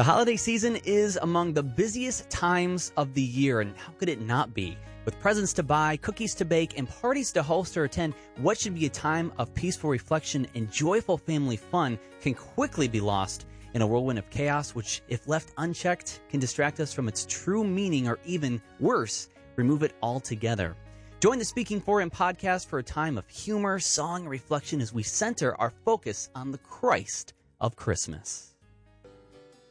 The holiday season is among the busiest times of the year, and how could it not be? With presents to buy, cookies to bake, and parties to host or attend, what should be a time of peaceful reflection and joyful family fun can quickly be lost in a whirlwind of chaos, which, if left unchecked, can distract us from its true meaning or even worse, remove it altogether. Join the Speaking For podcast for a time of humor, song, and reflection as we center our focus on the Christ of Christmas.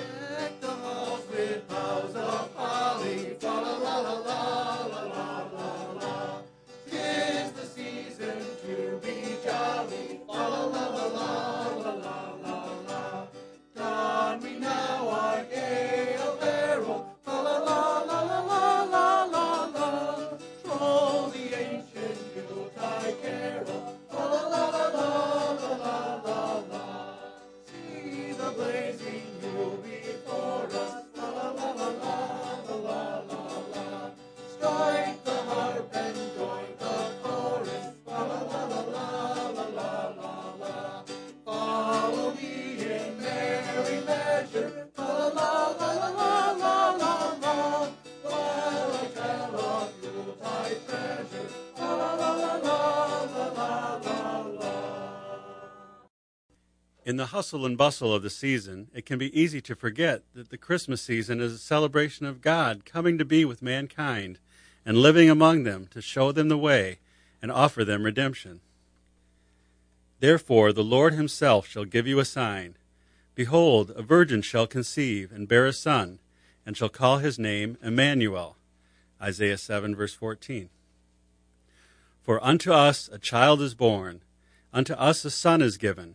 Deck the halls with boughs of holly, In the hustle and bustle of the season, it can be easy to forget that the Christmas season is a celebration of God coming to be with mankind and living among them to show them the way and offer them redemption. Therefore, the Lord himself shall give you a sign. Behold, a virgin shall conceive and bear a son, and shall call his name Emmanuel. Isaiah 7, verse 14. For unto us a child is born, unto us a son is given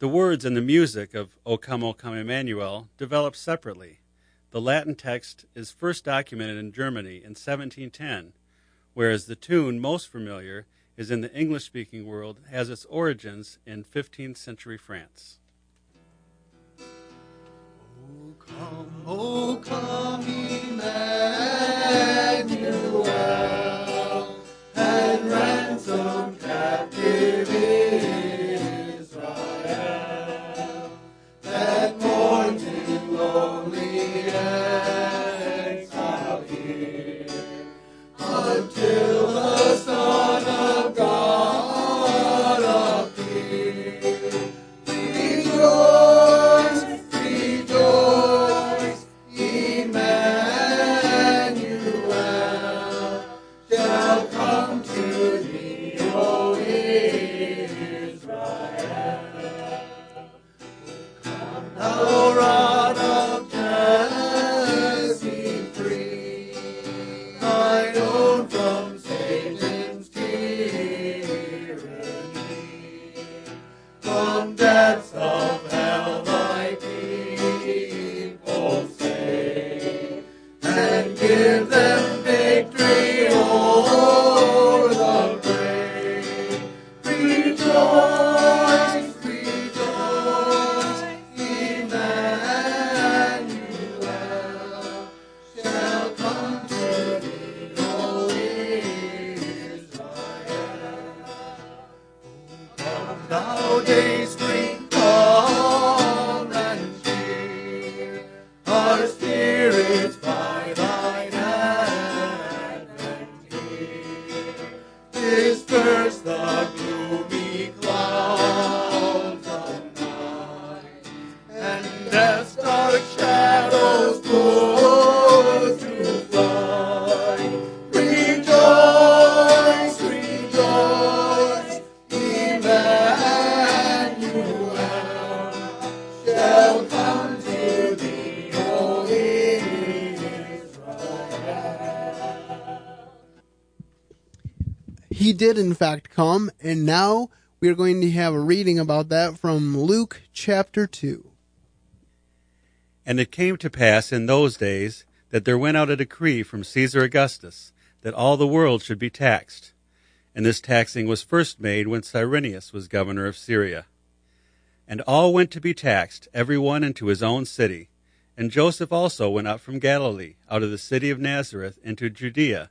The words and the music of O Come, O Come, Emmanuel developed separately. The Latin text is first documented in Germany in 1710, whereas the tune most familiar is in the English speaking world, has its origins in 15th century France. O come, O come, Emmanuel, thou day. He did, in fact, come, and now we are going to have a reading about that from Luke chapter 2. And it came to pass in those days that there went out a decree from Caesar Augustus that all the world should be taxed. And this taxing was first made when Cyrenius was governor of Syria. And all went to be taxed, every one into his own city. And Joseph also went up from Galilee, out of the city of Nazareth, into Judea,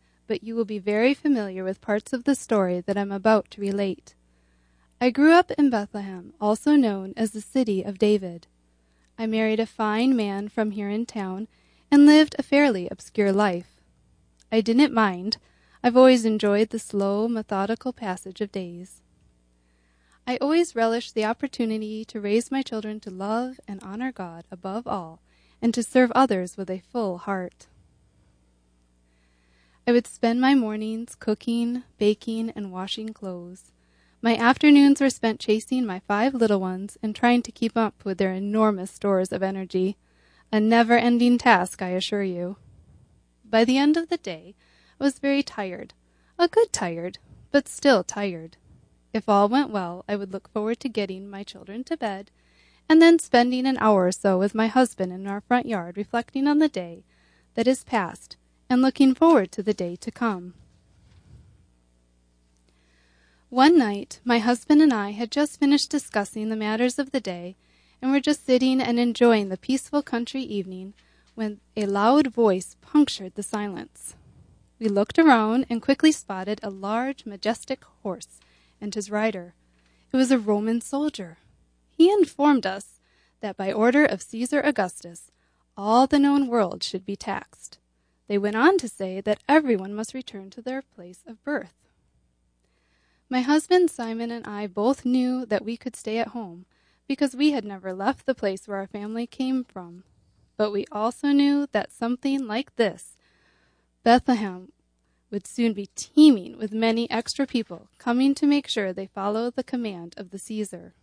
but you will be very familiar with parts of the story that I'm about to relate. I grew up in Bethlehem, also known as the city of David. I married a fine man from here in town and lived a fairly obscure life. I didn't mind. I've always enjoyed the slow, methodical passage of days. I always relished the opportunity to raise my children to love and honor God above all, and to serve others with a full heart. I would spend my mornings cooking, baking, and washing clothes. My afternoons were spent chasing my five little ones and trying to keep up with their enormous stores of energy. A never ending task, I assure you. By the end of the day, I was very tired. A good tired, but still tired. If all went well, I would look forward to getting my children to bed and then spending an hour or so with my husband in our front yard reflecting on the day that is past and looking forward to the day to come. One night, my husband and I had just finished discussing the matters of the day and were just sitting and enjoying the peaceful country evening when a loud voice punctured the silence. We looked around and quickly spotted a large, majestic horse and his rider. It was a Roman soldier. He informed us that by order of Caesar Augustus, all the known world should be taxed. They went on to say that everyone must return to their place of birth. My husband Simon and I both knew that we could stay at home because we had never left the place where our family came from. But we also knew that something like this, Bethlehem, would soon be teeming with many extra people coming to make sure they follow the command of the Caesar.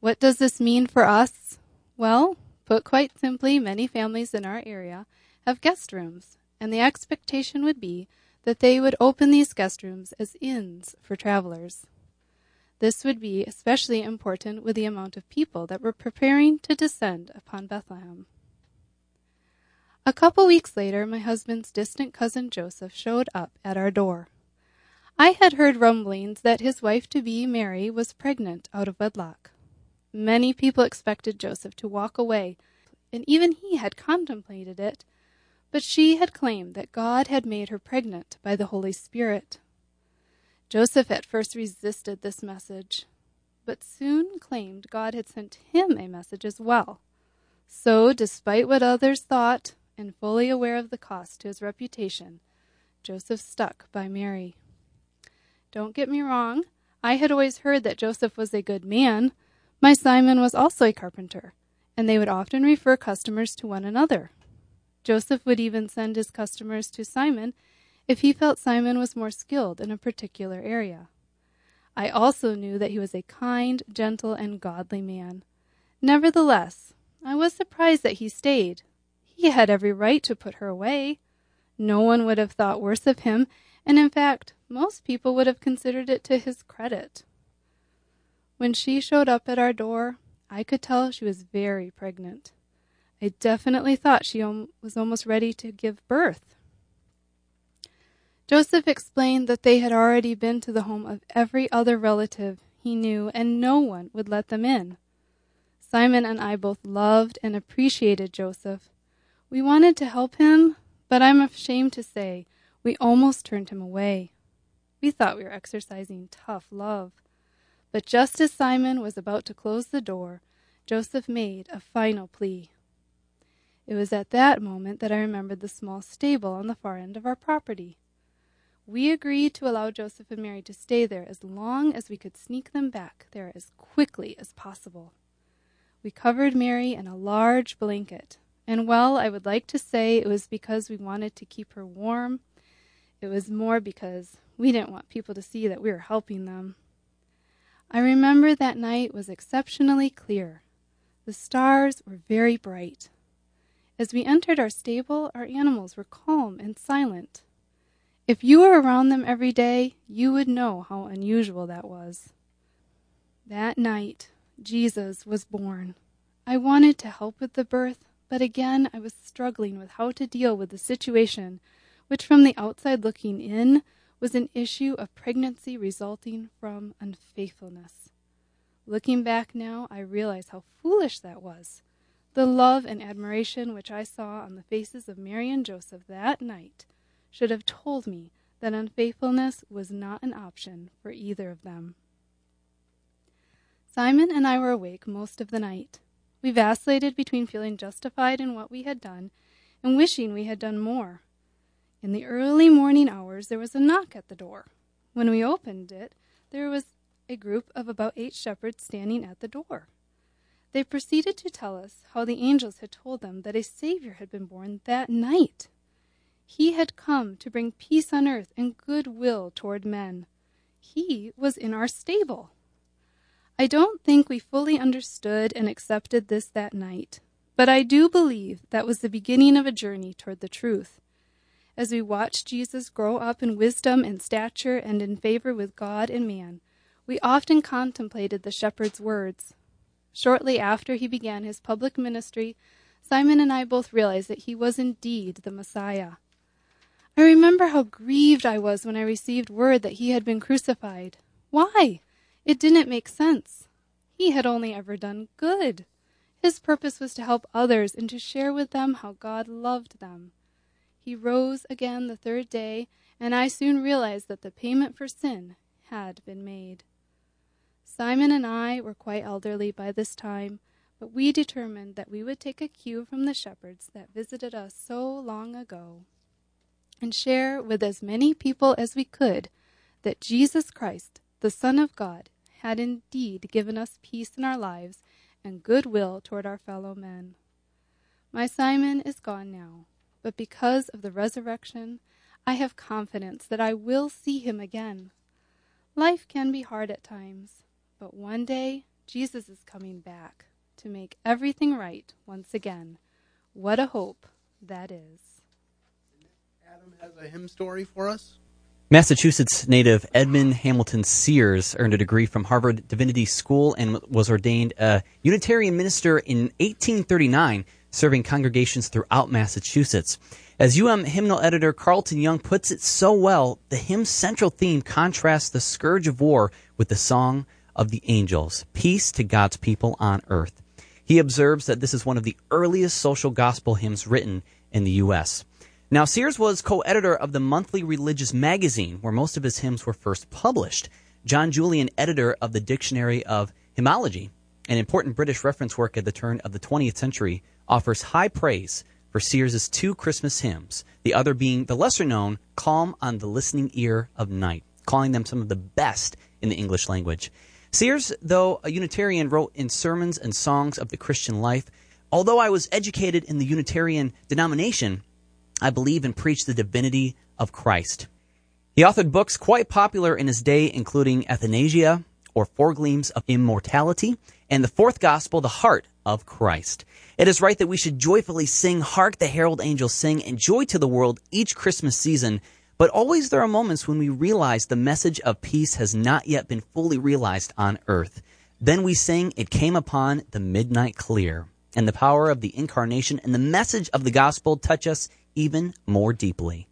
What does this mean for us? Well, put quite simply, many families in our area have guest rooms, and the expectation would be that they would open these guest rooms as inns for travelers. This would be especially important with the amount of people that were preparing to descend upon Bethlehem. A couple weeks later, my husband's distant cousin Joseph showed up at our door. I had heard rumblings that his wife to be, Mary, was pregnant out of wedlock. Many people expected Joseph to walk away, and even he had contemplated it but she had claimed that God had made her pregnant by the Holy Spirit. Joseph at first resisted this message, but soon claimed God had sent him a message as well. So, despite what others thought, and fully aware of the cost to his reputation, Joseph stuck by Mary. Don't get me wrong, I had always heard that Joseph was a good man. My Simon was also a carpenter, and they would often refer customers to one another. Joseph would even send his customers to Simon if he felt Simon was more skilled in a particular area. I also knew that he was a kind, gentle, and godly man. Nevertheless, I was surprised that he stayed. He had every right to put her away. No one would have thought worse of him, and in fact, most people would have considered it to his credit. When she showed up at our door, I could tell she was very pregnant. I definitely thought she was almost ready to give birth. Joseph explained that they had already been to the home of every other relative he knew, and no one would let them in. Simon and I both loved and appreciated Joseph. We wanted to help him, but I'm ashamed to say we almost turned him away. We thought we were exercising tough love. But just as Simon was about to close the door, Joseph made a final plea. It was at that moment that I remembered the small stable on the far end of our property. We agreed to allow Joseph and Mary to stay there as long as we could sneak them back there as quickly as possible. We covered Mary in a large blanket, And well, I would like to say it was because we wanted to keep her warm. It was more because we didn't want people to see that we were helping them. I remember that night was exceptionally clear. The stars were very bright. As we entered our stable, our animals were calm and silent. If you were around them every day, you would know how unusual that was. That night, Jesus was born. I wanted to help with the birth, but again I was struggling with how to deal with the situation, which from the outside looking in was an issue of pregnancy resulting from unfaithfulness. Looking back now, I realize how foolish that was. The love and admiration which I saw on the faces of Mary and Joseph that night should have told me that unfaithfulness was not an option for either of them. Simon and I were awake most of the night. We vacillated between feeling justified in what we had done and wishing we had done more. In the early morning hours, there was a knock at the door. When we opened it, there was a group of about eight shepherds standing at the door. They proceeded to tell us how the angels had told them that a Savior had been born that night. He had come to bring peace on earth and goodwill toward men. He was in our stable. I don't think we fully understood and accepted this that night, but I do believe that was the beginning of a journey toward the truth. As we watched Jesus grow up in wisdom and stature and in favor with God and man, we often contemplated the shepherd's words. Shortly after he began his public ministry, Simon and I both realized that he was indeed the Messiah. I remember how grieved I was when I received word that he had been crucified. Why? It didn't make sense. He had only ever done good. His purpose was to help others and to share with them how God loved them. He rose again the third day, and I soon realized that the payment for sin had been made. Simon and I were quite elderly by this time, but we determined that we would take a cue from the shepherds that visited us so long ago and share with as many people as we could that Jesus Christ, the Son of God, had indeed given us peace in our lives and goodwill toward our fellow men. My Simon is gone now, but because of the resurrection, I have confidence that I will see him again. Life can be hard at times, but one day Jesus is coming back to make everything right once again. What a hope that is. Adam has a hymn story for us. Massachusetts native Edmund Hamilton Sears earned a degree from Harvard Divinity School and was ordained a Unitarian minister in 1839, serving congregations throughout Massachusetts. As UM hymnal editor Carlton Young puts it so well, the hymn's central theme contrasts the scourge of war with the song of the angels, peace to God's people on earth. He observes that this is one of the earliest social gospel hymns written in the U.S. Now, Sears was co editor of the monthly religious magazine where most of his hymns were first published. John Julian, editor of the Dictionary of Hymnology, an important British reference work at the turn of the 20th century, offers high praise for Sears's two Christmas hymns, the other being the lesser known Calm on the Listening Ear of Night, calling them some of the best in the English language. Sears, though a Unitarian, wrote in sermons and songs of the Christian life. Although I was educated in the Unitarian denomination, I believe and preach the divinity of Christ. He authored books quite popular in his day, including Athanasia, or Foregleams of Immortality, and the fourth gospel, The Heart of Christ. It is right that we should joyfully sing, Hark the Herald Angels Sing, and joy to the world each Christmas season. But always there are moments when we realize the message of peace has not yet been fully realized on earth. Then we sing, It Came Upon the Midnight Clear. And the power of the incarnation and the message of the gospel touch us even more deeply.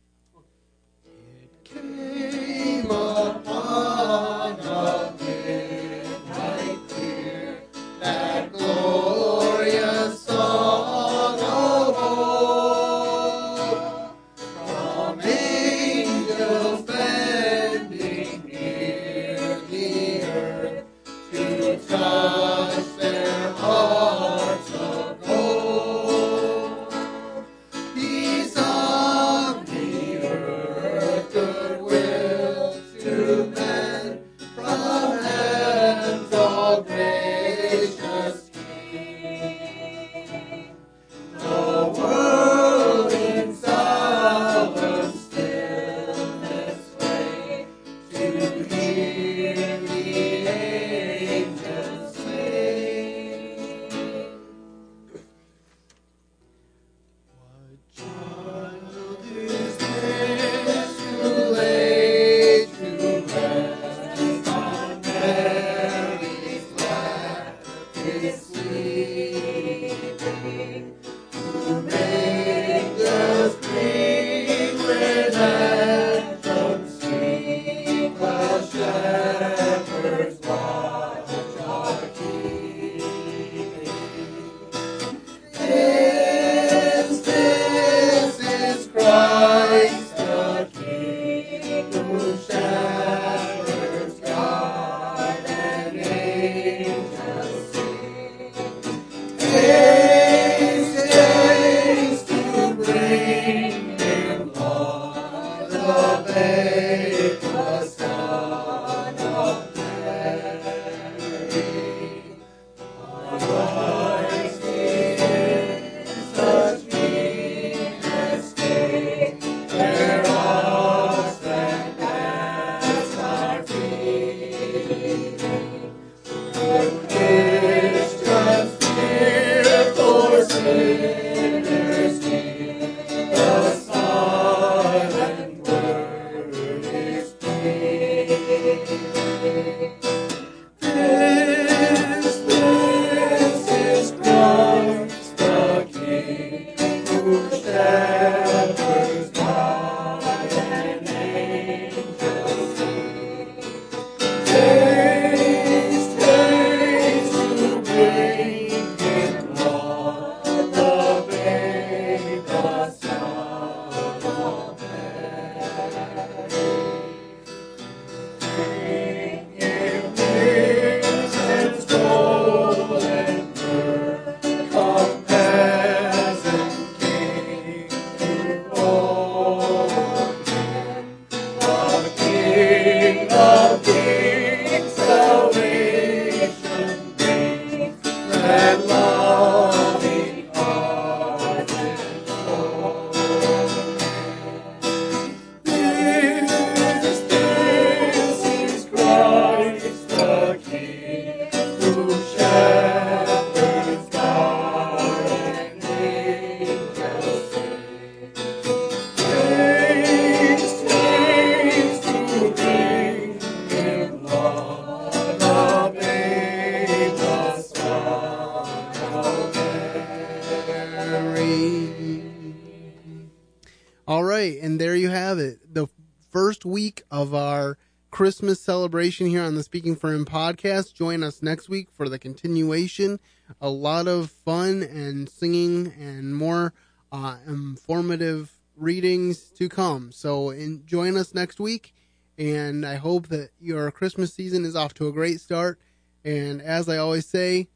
All right, and there you have it. The first week of our Christmas celebration here on the Speaking for Him podcast. Join us next week for the continuation. A lot of fun and singing and more uh, informative readings to come. So in, join us next week, and I hope that your Christmas season is off to a great start. And as I always say,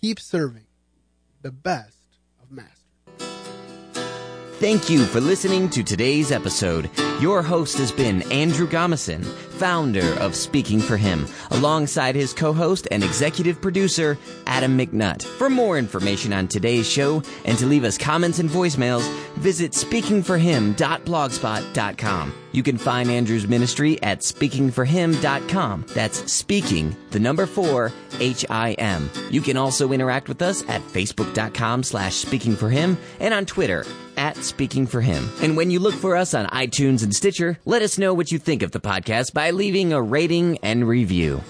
keep serving the best of Master. Thank you for listening to today's episode. Your host has been Andrew Gomison, founder of Speaking for Him, alongside his co-host and executive producer, Adam McNutt. For more information on today's show and to leave us comments and voicemails, visit speakingforhim.blogspot.com. You can find Andrew's ministry at speakingforhim.com. That's speaking, the number four, H-I-M. You can also interact with us at facebook.com slash speakingforhim and on Twitter at speakingforhim. And when you look for us on iTunes and Stitcher, let us know what you think of the podcast by leaving a rating and review.